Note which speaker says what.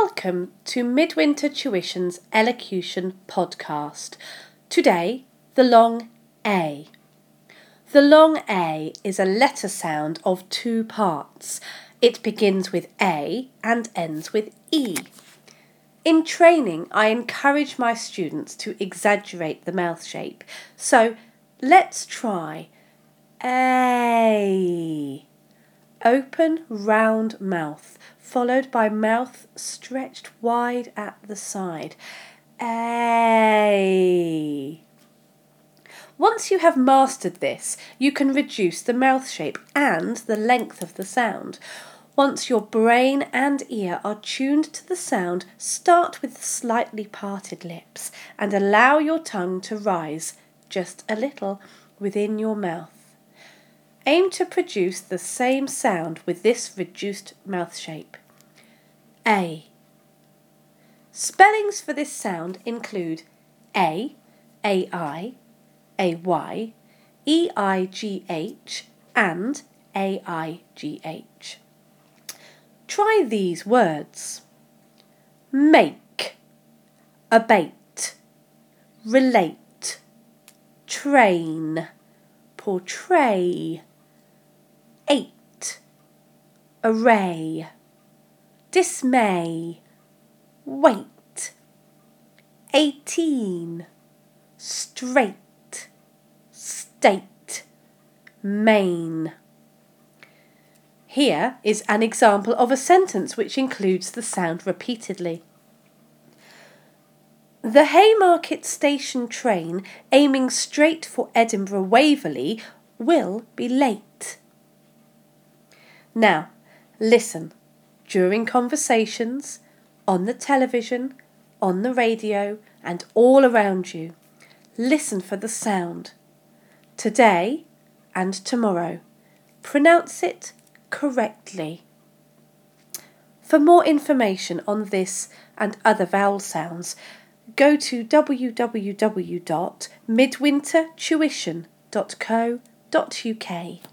Speaker 1: Welcome to Midwinter Tuition's Elocution podcast. Today, the long A. The long A is a letter sound of two parts. It begins with A and ends with E. In training, I encourage my students to exaggerate the mouth shape. So let's try A. Open, round mouth, followed by mouth stretched wide at the side. A. Once you have mastered this, you can reduce the mouth shape and the length of the sound. Once your brain and ear are tuned to the sound, start with slightly parted lips and allow your tongue to rise just a little within your mouth. Aim to produce the same sound with this reduced mouth shape. A. Spellings for this sound include A, AI, AY, EIGH, and AIGH. Try these words make, abate, relate, train, portray array, dismay, wait, eighteen, straight, state, main. Here is an example of a sentence which includes the sound repeatedly. The Haymarket Station train aiming straight for Edinburgh Waverley will be late. Now, listen during conversations, on the television, on the radio, and all around you. Listen for the sound. Today and tomorrow. Pronounce it correctly. For more information on this and other vowel sounds, go to www.midwintertuition.co.uk.